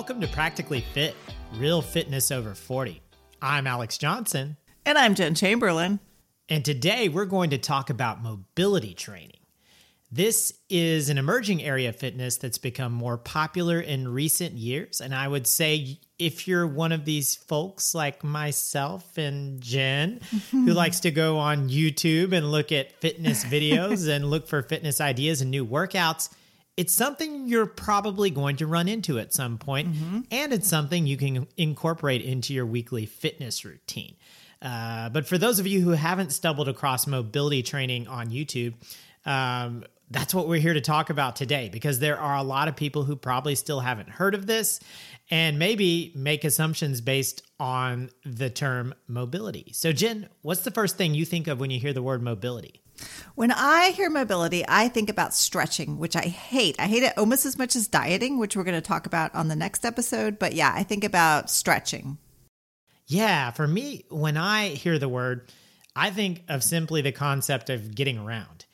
Welcome to Practically Fit, Real Fitness Over 40. I'm Alex Johnson, And I'm Jen Chamberlain. and today we're going to talk about mobility training. This is an emerging area of fitness that's become more popular in recent years. And I would say if you're one of these folks like myself and Jen, who likes to go on YouTube and look at fitness videos and look for fitness ideas and new workouts, it's something you're probably going to run into at some point, and it's something you can incorporate into your weekly fitness routine. Uh, but for those of you who haven't stumbled across mobility training on YouTube, um, that's what we're here to talk about today because there are a lot of people who probably still haven't heard of this and maybe make assumptions based on the term mobility. So, Jen, what's the first thing you think of when you hear the word mobility? When I hear mobility, I think about stretching, which I hate. I hate it almost as much as dieting, which we're going to talk about on the next episode. But yeah, I think about stretching. Yeah, for me, when I hear the word, I think of simply the concept of getting around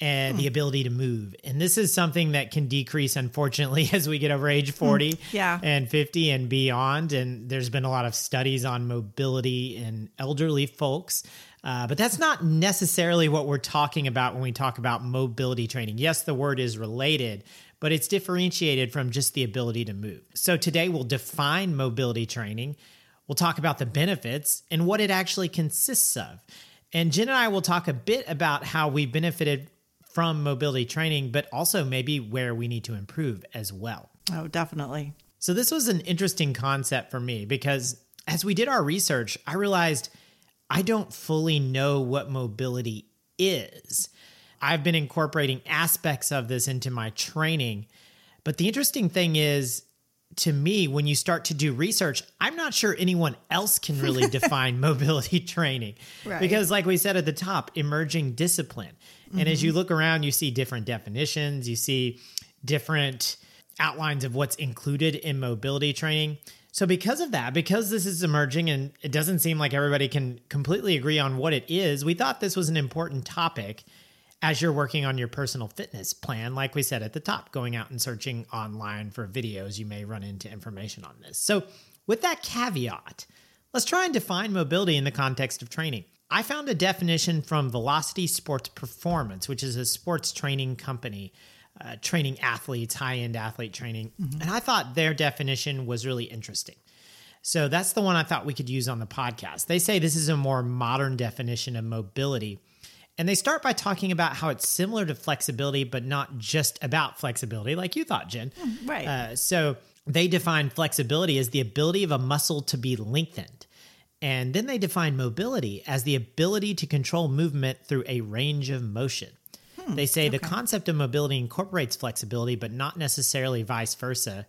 and the hmm. ability to move. And this is something that can decrease, unfortunately, as we get over age hmm, 40 Yeah. and 50 and beyond. And there's been a lot of studies on mobility in elderly folks. Uh, but that's not necessarily what we're talking about when we talk about mobility training. Yes, the word is related, but it's differentiated from just the ability to move. So today we'll define mobility training. We'll talk about the benefits and what it actually consists of. And Jen and I will talk a bit about how we benefited from mobility training, but also maybe where we need to improve as well. Oh, definitely. So, this was an interesting concept for me because as we did our research, I realized I don't fully know what mobility is. I've been incorporating aspects of this into my training. But the interesting thing is, to me, when you start to do research, I'm not sure anyone else can really define mobility training. Right. Because, like we said at the top, emerging discipline. And as you mm-hmm. look around, you see different definitions, you see different outlines of what's included in mobility training. So, because of that, because this is emerging and it doesn't seem like everybody can completely agree on what it is, we thought this was an important topic as you're working on your personal fitness plan. Like we said at the top, going out and searching online for videos, you may run into information on this. So, with that caveat, let's try and define mobility in the context of training. I found a definition from Velocity Sports Performance, which is a sports training company uh, training athletes, high end athlete training. And I thought their definition was really interesting. So that's the one I thought we could use on the podcast. They say this is a more modern definition of mobility. And they start by talking about how it's similar to flexibility, but not just about flexibility, like you thought, Jen. right. Uh, so they define flexibility as the ability of a muscle to be lengthened. And then they define mobility as the ability to control movement through a range of motion. Hmm, they say the concept of mobility incorporates flexibility, but not necessarily vice versa.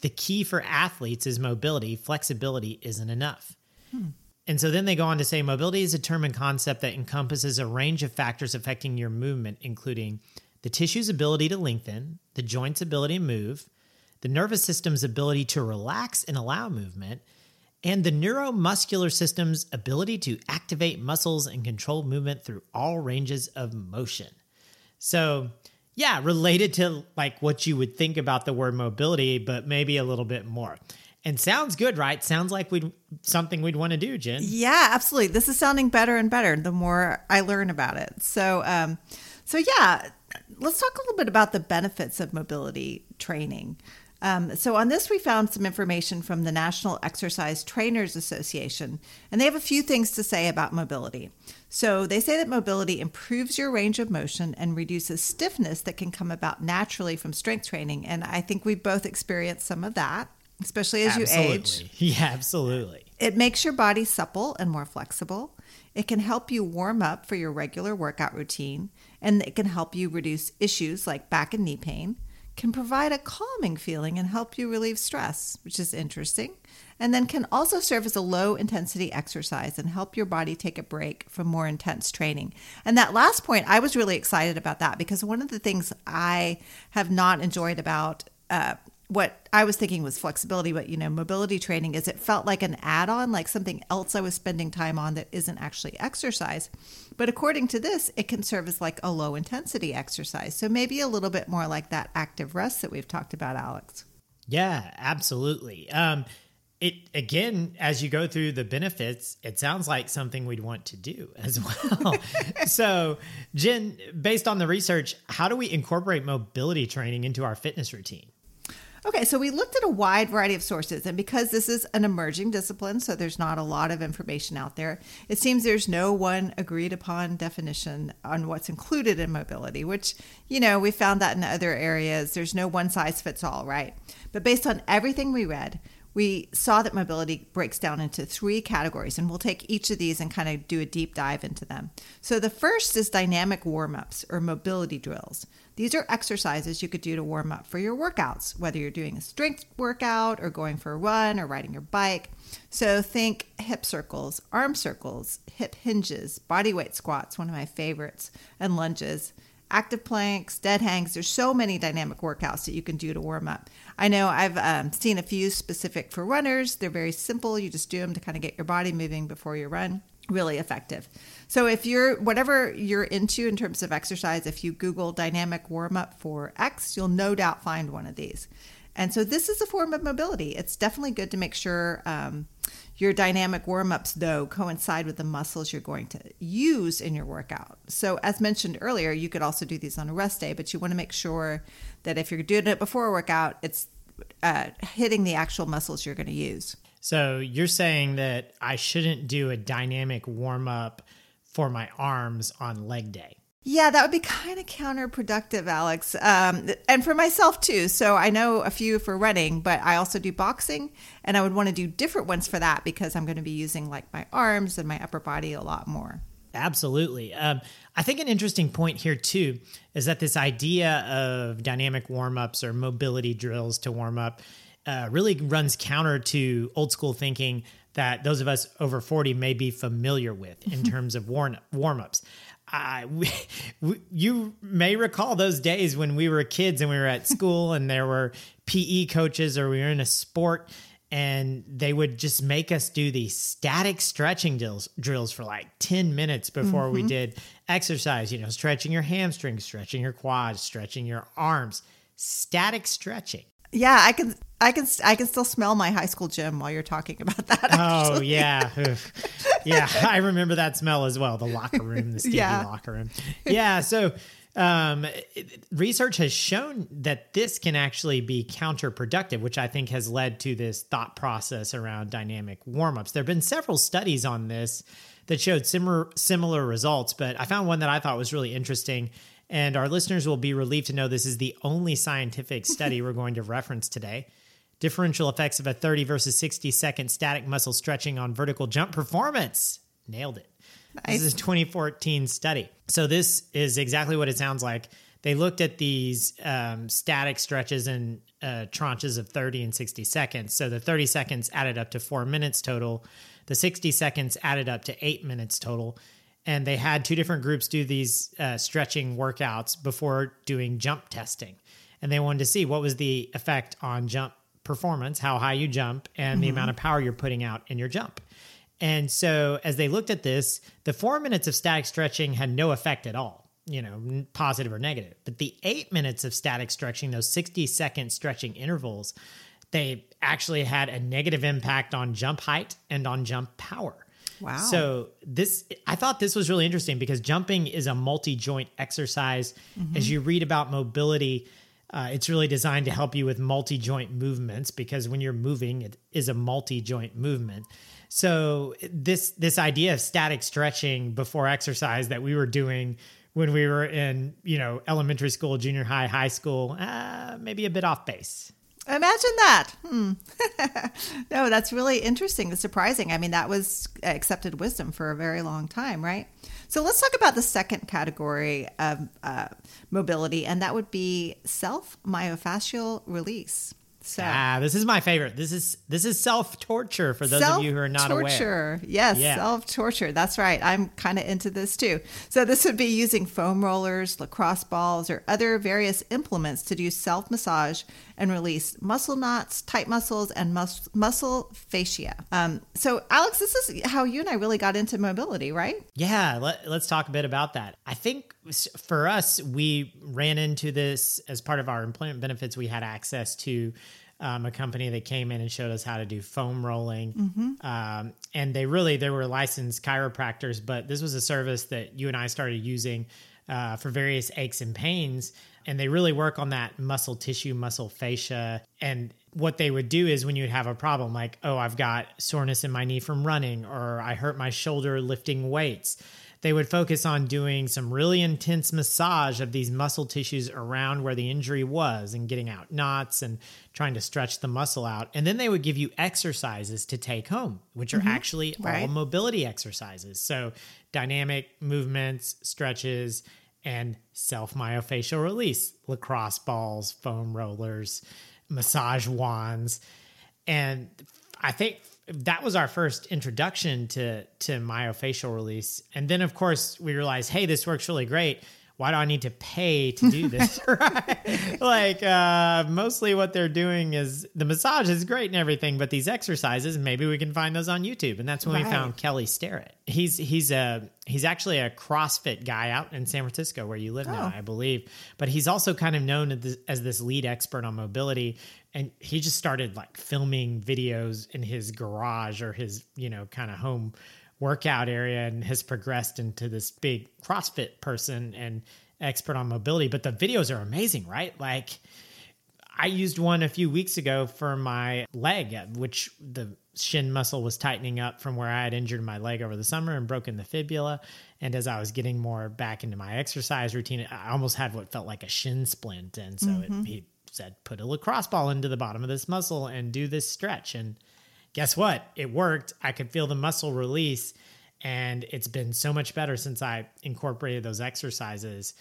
The key for athletes is mobility, flexibility isn't enough. Hmm. And so then they go on to say mobility is a term and concept that encompasses a range of factors affecting your movement, including the tissue's ability to lengthen, the joint's ability to move, the nervous system's ability to relax and allow movement, and the neuromuscular system's ability to activate muscles and control movement through all ranges of motion. So, yeah, related to like what you would think about the word mobility, but maybe a little bit more. And sounds good, right? Sounds like we'd something we'd want to do, Jen. Yeah, absolutely. This is sounding better and better the more I learn about it. So, um, so yeah, let's talk a little bit about the benefits of mobility training. Um, so, on this, we found some information from the National Exercise Trainers Association, and they have a few things to say about mobility. So, they say that mobility improves your range of motion and reduces stiffness that can come about naturally from strength training. And I think we've both experienced some of that, especially as you age. Yeah, absolutely. It makes your body supple and more flexible. It can help you warm up for your regular workout routine, and it can help you reduce issues like back and knee pain. Can provide a calming feeling and help you relieve stress, which is interesting. And then can also serve as a low intensity exercise and help your body take a break from more intense training. And that last point, I was really excited about that because one of the things I have not enjoyed about uh, what I was thinking was flexibility, but you know, mobility training is it felt like an add on, like something else I was spending time on that isn't actually exercise. But according to this, it can serve as like a low intensity exercise. So maybe a little bit more like that active rest that we've talked about, Alex. Yeah, absolutely. Um, it again, as you go through the benefits, it sounds like something we'd want to do as well. so, Jen, based on the research, how do we incorporate mobility training into our fitness routine? Okay, so we looked at a wide variety of sources, and because this is an emerging discipline, so there's not a lot of information out there, it seems there's no one agreed upon definition on what's included in mobility, which, you know, we found that in other areas. There's no one size fits all, right? But based on everything we read, we saw that mobility breaks down into three categories, and we'll take each of these and kind of do a deep dive into them. So, the first is dynamic warm ups or mobility drills. These are exercises you could do to warm up for your workouts, whether you're doing a strength workout or going for a run or riding your bike. So, think hip circles, arm circles, hip hinges, body weight squats, one of my favorites, and lunges active planks, dead hangs. There's so many dynamic workouts that you can do to warm up. I know I've um, seen a few specific for runners. They're very simple. You just do them to kind of get your body moving before you run. Really effective. So if you're whatever you're into in terms of exercise, if you Google dynamic warm up for X, you'll no doubt find one of these. And so this is a form of mobility. It's definitely good to make sure um, your dynamic warm ups, though, coincide with the muscles you're going to use in your workout. So, as mentioned earlier, you could also do these on a rest day, but you want to make sure that if you're doing it before a workout, it's uh, hitting the actual muscles you're going to use. So, you're saying that I shouldn't do a dynamic warm up for my arms on leg day? Yeah, that would be kind of counterproductive, Alex. Um, and for myself too. So I know a few for running, but I also do boxing, and I would want to do different ones for that because I'm going to be using like my arms and my upper body a lot more. Absolutely. Um, I think an interesting point here too is that this idea of dynamic warm ups or mobility drills to warm up uh, really runs counter to old school thinking that those of us over 40 may be familiar with in terms of warm ups. I, we, we, you may recall those days when we were kids and we were at school and there were PE coaches or we were in a sport and they would just make us do these static stretching drills, drills for like 10 minutes before mm-hmm. we did exercise, you know, stretching your hamstrings, stretching your quads, stretching your arms, static stretching. Yeah, I can I can I can still smell my high school gym while you're talking about that. Oh, actually. Oh yeah, yeah. I remember that smell as well. The locker room, the stinky yeah. locker room. Yeah. So um, research has shown that this can actually be counterproductive, which I think has led to this thought process around dynamic warmups. There have been several studies on this that showed similar similar results, but I found one that I thought was really interesting. And our listeners will be relieved to know this is the only scientific study we're going to reference today differential effects of a 30 versus 60 second static muscle stretching on vertical jump performance. Nailed it. Nice. This is a 2014 study. So this is exactly what it sounds like. They looked at these um, static stretches in uh, tranches of 30 and 60 seconds. So the 30 seconds added up to four minutes total. The 60 seconds added up to eight minutes total. And they had two different groups do these uh, stretching workouts before doing jump testing. And they wanted to see what was the effect on jump performance, how high you jump, and mm-hmm. the amount of power you're putting out in your jump. And so, as they looked at this, the four minutes of static stretching had no effect at all, you know, positive or negative. But the eight minutes of static stretching, those 60 second stretching intervals, they actually had a negative impact on jump height and on jump power. Wow. So this I thought this was really interesting because jumping is a multi-joint exercise. Mm-hmm. As you read about mobility, uh, it's really designed to help you with multi joint movements because when you're moving, it is a multi joint movement. So this this idea of static stretching before exercise that we were doing when we were in you know elementary school, junior high, high school, uh, maybe a bit off base. Imagine that. Hmm. no, that's really interesting. It's surprising. I mean, that was accepted wisdom for a very long time, right? So let's talk about the second category of uh, mobility, and that would be self myofascial release. So, ah, this is my favorite. This is this is self torture for those of you who are not aware. Torture, yes, yeah. self torture. That's right. I'm kind of into this too. So this would be using foam rollers, lacrosse balls, or other various implements to do self massage and release muscle knots, tight muscles, and mus- muscle fascia. Um, so Alex, this is how you and I really got into mobility, right? Yeah. Let, let's talk a bit about that. I think for us, we ran into this as part of our employment benefits. We had access to um, a company that came in and showed us how to do foam rolling. Um, and they really they were licensed chiropractors, but this was a service that you and I started using uh, for various aches and pains. And they really work on that muscle tissue, muscle fascia. And what they would do is when you'd have a problem, like, oh, I've got soreness in my knee from running, or I hurt my shoulder lifting weights, they would focus on doing some really intense massage of these muscle tissues around where the injury was and getting out knots and trying to stretch the muscle out. And then they would give you exercises to take home, which are mm-hmm. actually all mobility exercises. So dynamic movements, stretches, and self myofascial release, lacrosse balls, foam rollers, massage wands. And I think that was our first introduction to to myofascial release. And then of course we realized, hey, this works really great. Why do I need to pay to do this? right? Like uh, mostly what they're doing is the massage is great and everything, but these exercises, maybe we can find those on YouTube. And that's when we found Kelly Starrett. He's he's a he's actually a CrossFit guy out in San Francisco where you live now, Oh. I believe. But he's also kind of known as this, as this lead expert on mobility. And he just started like filming videos in his garage or his, you know, kind of home workout area and has progressed into this big CrossFit person and expert on mobility. But the videos are amazing, right? Like I used one a few weeks ago for my leg, which the shin muscle was tightening up from where I had injured my leg over the summer and broken the fibula. And as I was getting more back into my exercise routine, I almost had what felt like a shin splint. And so it, mm-hmm. he said, put a lacrosse ball into the bottom of this muscle and do this stretch. And guess what? It worked. I could feel the muscle release. And it's been so much better since I incorporated those exercises.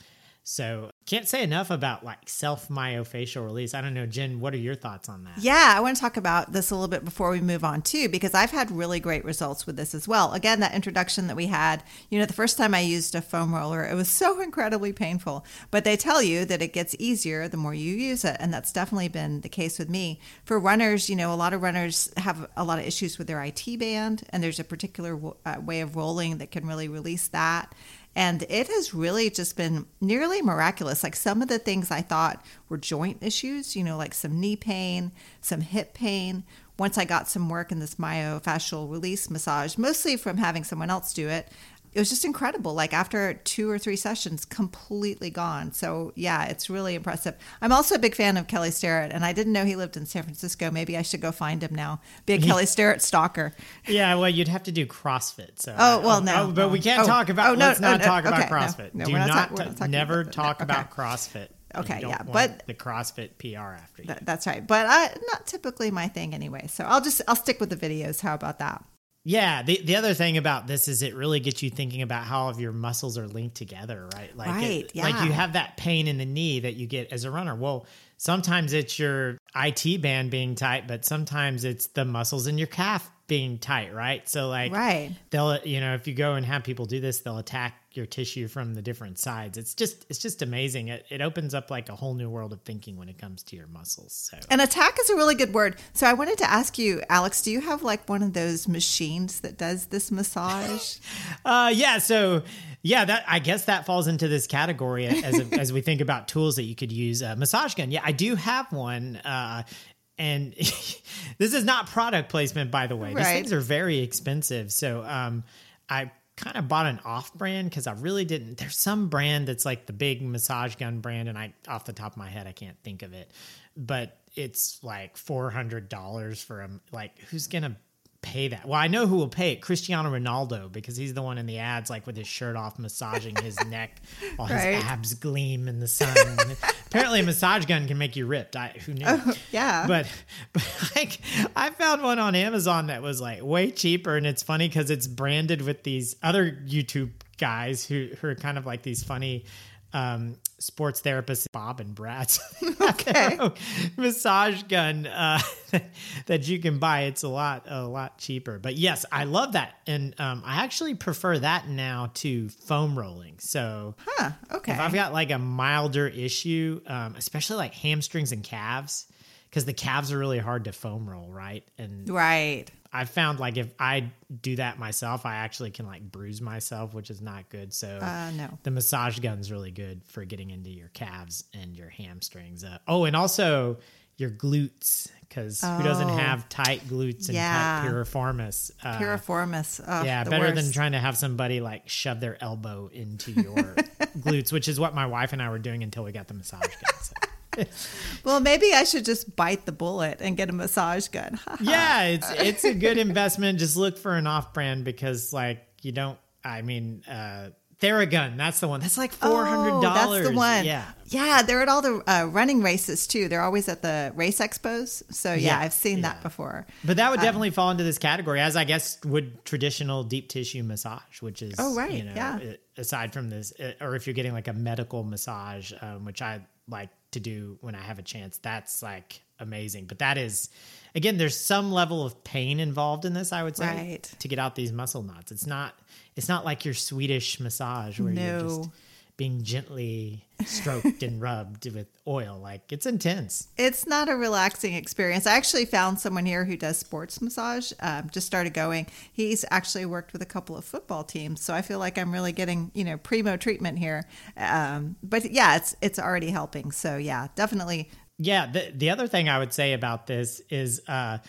So can't say enough about like self myofascial release. I don't know, Jen, what are your thoughts on that? Yeah, I want to talk about this a little bit before we move on too, because I've had really great results with this as well. Again, that introduction that we had, you know, the first time I used a foam roller, it was so incredibly painful. But they tell you that it gets easier the more you use it. And that's definitely been the case with me. For runners, you know, a lot of runners have a lot of issues with their IT band, and there's a particular uh, way of rolling that can really release that. And it has really just been nearly miraculous. Like some of the things I thought were joint issues, you know, like some knee pain, some hip pain. Once I got some work in this myofascial release massage, mostly from having someone else do it, it was just incredible. Like after two or three sessions, completely gone. So yeah, it's really impressive. I'm also a big fan of Kelly Starrett, and I didn't know he lived in San Francisco. Maybe I should go find him now. Be a Kelly Starrett stalker. Yeah, well, you'd have to do CrossFit. So Oh, well, oh, no, oh, but we can't Oh, talk about. oh, no, let's not no, talk about okay, no, CrossFit. no, do not not, not never about talk about. CrossFit. Okay, yeah, but- the CrossFit PR after you. That, that's right. But I, not typically my thing anyway. So I'll just I'll stick with the videos. How about that? Yeah, the the other thing about this is it really gets you thinking about how all of your muscles are linked together, right? Like Right, it, like you have that pain in the knee that you get as a runner. Well, sometimes it's your IT band being tight, but sometimes it's the muscles in your calf being tight, right? So like Right. they'll you know, if you go and have people do this, they'll attack your tissue from the different sides. It's just it's just amazing. It it opens up like a whole new world of thinking when it comes to your muscles. So And attack is a really good word. So I wanted to ask you, Alex, do you have like one of those machines that does this massage? Uh, yeah. So, yeah, that I guess that falls into this category as as we think about tools that you could use. A massage gun. Yeah, I do have one. Uh, and this is not product placement, by the way. These things are very expensive. So, um, I kind of bought an off brand because I really didn't. There's some brand that's like the big massage gun brand, and I, off the top of my head, I can't think of it, but it's like four hundred dollars for a like. Who's gonna pay that? Well, I know who will pay it. Cristiano Ronaldo because he's the one in the ads, like with his shirt off, massaging his neck while Right. his abs gleam in the sun. Apparently, a massage gun can make you ripped. I who knew? Oh, yeah. But, but like I found one on Amazon that was like way cheaper, and it's funny because it's branded with these other YouTube guys who who are kind of like these funny um, sports therapist Bob and Brad. Okay. massage gun uh, that you can buy. It's a lot a lot cheaper. But yes, I love that, and um, I actually prefer that now to foam rolling. So huh. Okay. if I've got like a milder issue, um, especially like hamstrings and calves, because the calves are really hard to foam roll, right? And right. I've found like if I do that myself, I actually can like bruise myself, which is not good. So Uh, no. the massage gun's really good for getting into your calves and your hamstrings. Uh, oh, and also your glutes because who doesn't Oh. have tight glutes and Yeah. tight piriformis? Uh, Piriformis. Oh, yeah, better than trying to have somebody like shove their elbow into your glutes, which is what my wife and I were doing until we got the massage gun. So. Well, maybe I should just bite the bullet and get a massage gun. yeah, it's it's a good investment. Just look for an off brand because like you don't. I mean, uh, Theragun. That's the one. That's like four hundred dollars. that's the one. Yeah. Yeah, they're at all the uh, running races too. They're always at the race expos. So yeah, Yeah, I've seen yeah. that before. But that would definitely fall into this category, as I guess would traditional deep tissue massage, which is Oh, right, you know, yeah. aside from this, uh, or if you're getting like a medical massage, um, which I like to do when I have a chance, that's like amazing. But that is, again, there's some level of pain involved in this. I would say Right. to get out these muscle knots. It's not, it's not like your Swedish massage where you're just being gently stroked and rubbed with oil. Like it's intense. It's not a relaxing experience. I actually found someone here who does sports massage. Um, just started going. He's actually worked with a couple of football teams, so I feel like I'm really getting you know primo treatment here. Um, but yeah, it's it's already helping. So yeah, definitely. Yeah, the the other thing I would say about this is, uh,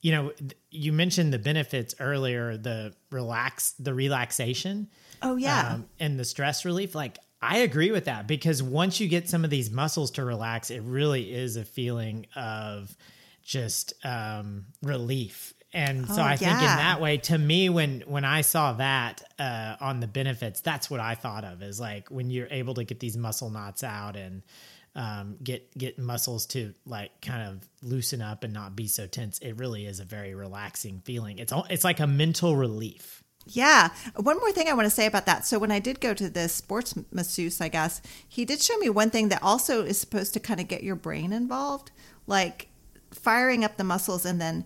you know, you mentioned the benefits earlier, the relax, the relaxation, Oh yeah, um, and the stress relief. Like I agree with that because once you get some of these muscles to relax, it really is a feeling of just um, relief. And so Oh, I think in that way, to me, when when I saw that uh, on the benefits, that's what I thought of is like when you're able to get these muscle knots out and um, get get muscles to like kind of loosen up and not be so tense. It really is a very relaxing feeling. It's all, it's like a mental relief. Yeah. One more thing I want to say about that. So when I did go to this sports masseuse, I guess, he did show me one thing that also is supposed to kind of get your brain involved, like firing up the muscles and then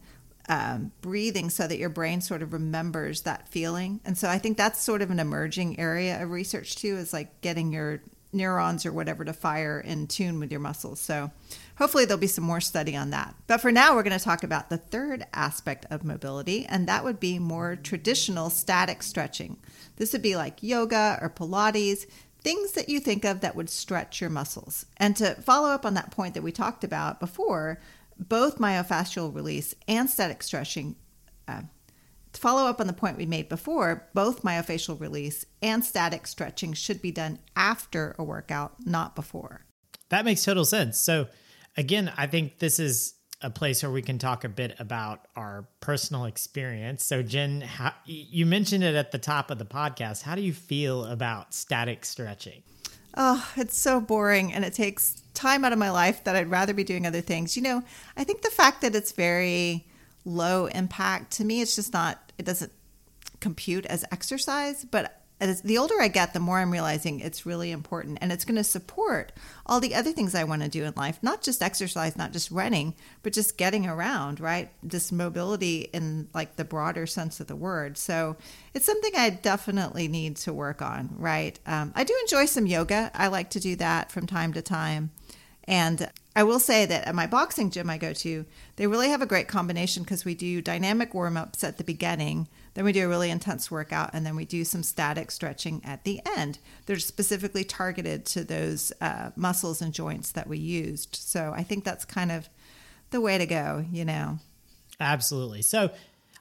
um, breathing so that your brain sort of remembers that feeling. And so I think that's sort of an emerging area of research too, is like getting your neurons or whatever to fire in tune with your muscles. So hopefully there'll be some more study on that. But for now, we're going to talk about the third aspect of mobility, and that would be more traditional static stretching. This would be like yoga or Pilates, things that you think of that would stretch your muscles. And to follow up on that point that we talked about before, both myofascial release and static stretching uh, to follow up on the point we made before, both myofascial release and static stretching should be done after a workout, not before. That makes total sense. So, again, I think this is a place where we can talk a bit about our personal experience. So, Jen, how, you mentioned it at the top of the podcast. How do you feel about static stretching? Oh, it's so boring and it takes time out of my life that I'd rather be doing other things. You know, I think the fact that it's very low impact to me, it's just not, it doesn't compute as exercise. But as the older I get, the more I'm realizing it's really important and it's going to support all the other things I want to do in life, not just exercise, not just running, but just getting around, right? This mobility in like the broader sense of the word. So it's something I definitely need to work on, right? Um, I do enjoy some yoga. I like to do that from time to time. And I will say that at my boxing gym I go to, they really have a great combination because we do dynamic warm ups at the beginning, then we do a really intense workout, and then we do some static stretching at the end. They're specifically targeted to those uh, muscles and joints that we used. So I think that's kind of the way to go, you know. Absolutely. So,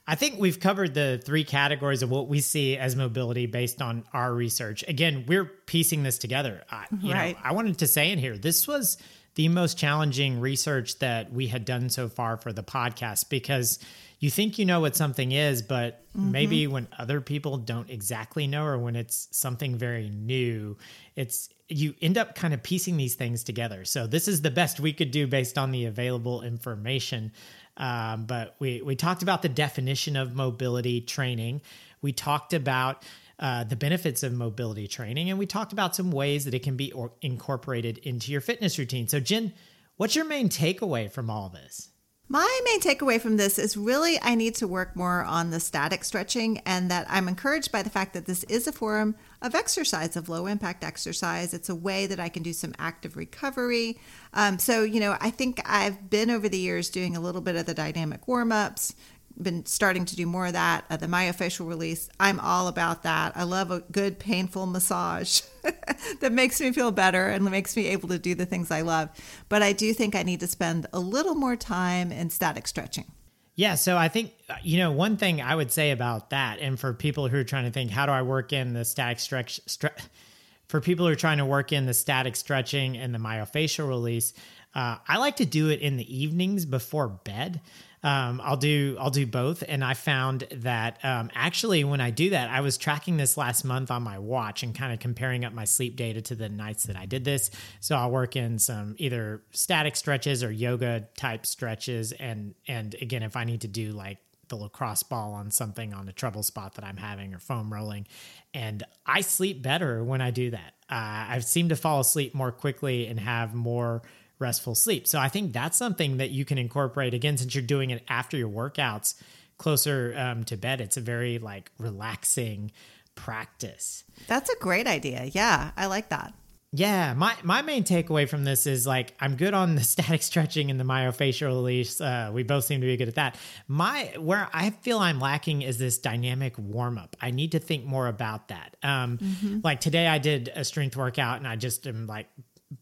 I think we've covered the three categories of what we see as mobility based on our research. Again, we're piecing this together. I, you Right. know, I wanted to say in here, this was the most challenging research that we had done so far for the podcast because you think you know what something is, but maybe when other people don't exactly know or when it's something very new, it's you end up kind of piecing these things together. So this is the best we could do based on the available information. Um, but we we talked about the definition of mobility training. We talked about uh, the benefits of mobility training, and we talked about some ways that it can be or- incorporated into your fitness routine. So, Jen, what's your main takeaway from all this? My main takeaway from this is really I need to work more on the static stretching and that I'm encouraged by the fact that this is a form of exercise, of low impact exercise. It's a way that I can do some active recovery. Um, so, you know, I think I've been over the years doing a little bit of the dynamic warm ups, been starting to do more of that. Uh, the myofascial release, I'm all about that. I love a good painful massage that makes me feel better and makes me able to do the things I love. But I do think I need to spend a little more time in static stretching. Yeah, so I think uh, you know one thing I would say about that, and for people who are trying to think, how do I work in the static stretch? Stre- for people who are trying to work in the static stretching and the myofascial release, uh, I like to do it in the evenings before bed. Um, I'll do I'll do both, and I found that um, actually when I do that, I was tracking this last month on my watch and kind of comparing up my sleep data to the nights that I did this. So I'll work in some either static stretches or yoga type stretches, and and again, if I need to do like the lacrosse ball on something on a trouble spot that I'm having or foam rolling. And I sleep better when I do that. Uh, I seem to fall asleep more quickly and have more restful sleep. So I think that's something that you can incorporate again, since you're doing it after your workouts closer um, to bed. It's a very like relaxing practice. That's a great idea. Yeah, I like that. Yeah, my my main takeaway from this is like I'm good on the static stretching and the myofascial release. Uh, we both seem to be good at that. My where I feel I'm lacking is this dynamic warm up. I need to think more about that. Um, mm-hmm. Like today, I did a strength workout and I just am like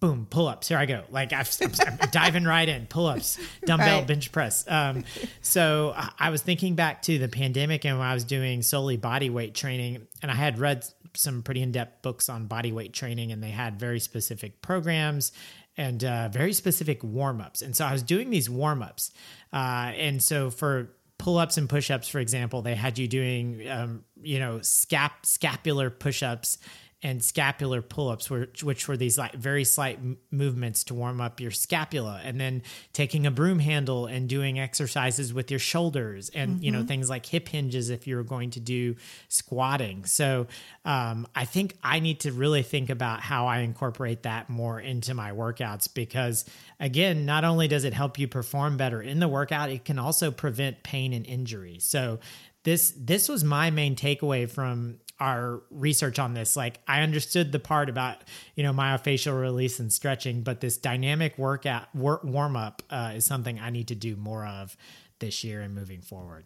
boom, pull ups. Here I go. Like i am diving right in, pull ups, dumbbell right. bench press. Um, so I was thinking back to the pandemic and when I was doing solely body weight training, and I had read some pretty in depth books on body weight training, and they had very specific programs and uh, very specific warm ups. And so I was doing these warm ups. Uh, and so for pull ups and push ups, for example, they had you doing, um, you know, scap- scapular push ups and scapular pull-ups which, which were these like very slight m- movements to warm up your scapula and then taking a broom handle and doing exercises with your shoulders and mm-hmm. you know mm-hmm. things like hip hinges if you're going to do squatting so um, i think i need to really think about how i incorporate that more into my workouts because again not only does it help you perform better in the workout it can also prevent pain and injury so this this was my main takeaway from our research on this. Like I understood the part about you know myofascial release and stretching, but this dynamic workout wor- warm up uh, is something I need to do more of this year and moving forward.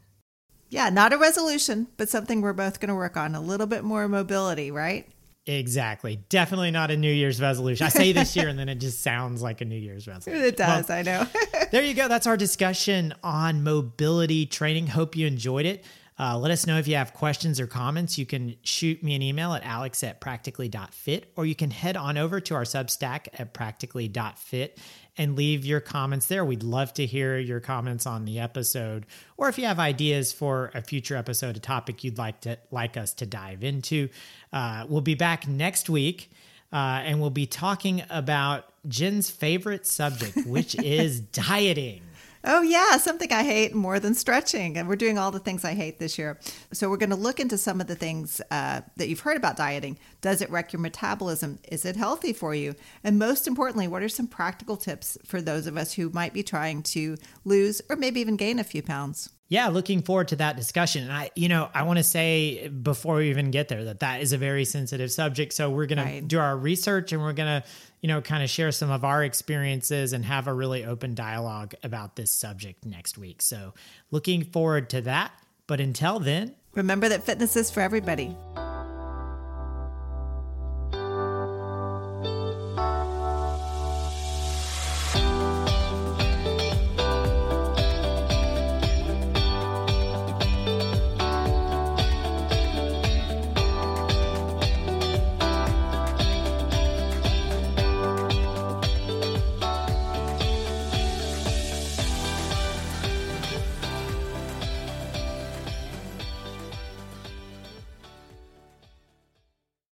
Yeah, not a resolution, but something we're both going to work on a little bit more mobility, right? Exactly. Definitely not a New Year's resolution. I say this year and then it just sounds like a New Year's resolution. It does, well, I know. there you go. That's our discussion on mobility training. Hope you enjoyed it. Uh, let us know if you have questions or comments. You can shoot me an email at alex at practically.fit, or you can head on over to our Substack at practically.fit and leave your comments there. We'd love to hear your comments on the episode, or if you have ideas for a future episode, a topic you'd like to like us to dive into. Uh, we'll be back next week. Uh, and we'll be talking about Jen's favorite subject, which is dieting. Oh, yeah, something I hate more than stretching. And we're doing all the things I hate this year. So, we're going to look into some of the things uh, that you've heard about dieting. Does it wreck your metabolism? Is it healthy for you? And most importantly, what are some practical tips for those of us who might be trying to lose or maybe even gain a few pounds? Yeah, looking forward to that discussion. And I, you know, I want to say before we even get there that that is a very sensitive subject. So we're going right. to do our research and we're going to, you know, kind of share some of our experiences and have a really open dialogue about this subject next week. So looking forward to that. But until then, remember that fitness is for everybody.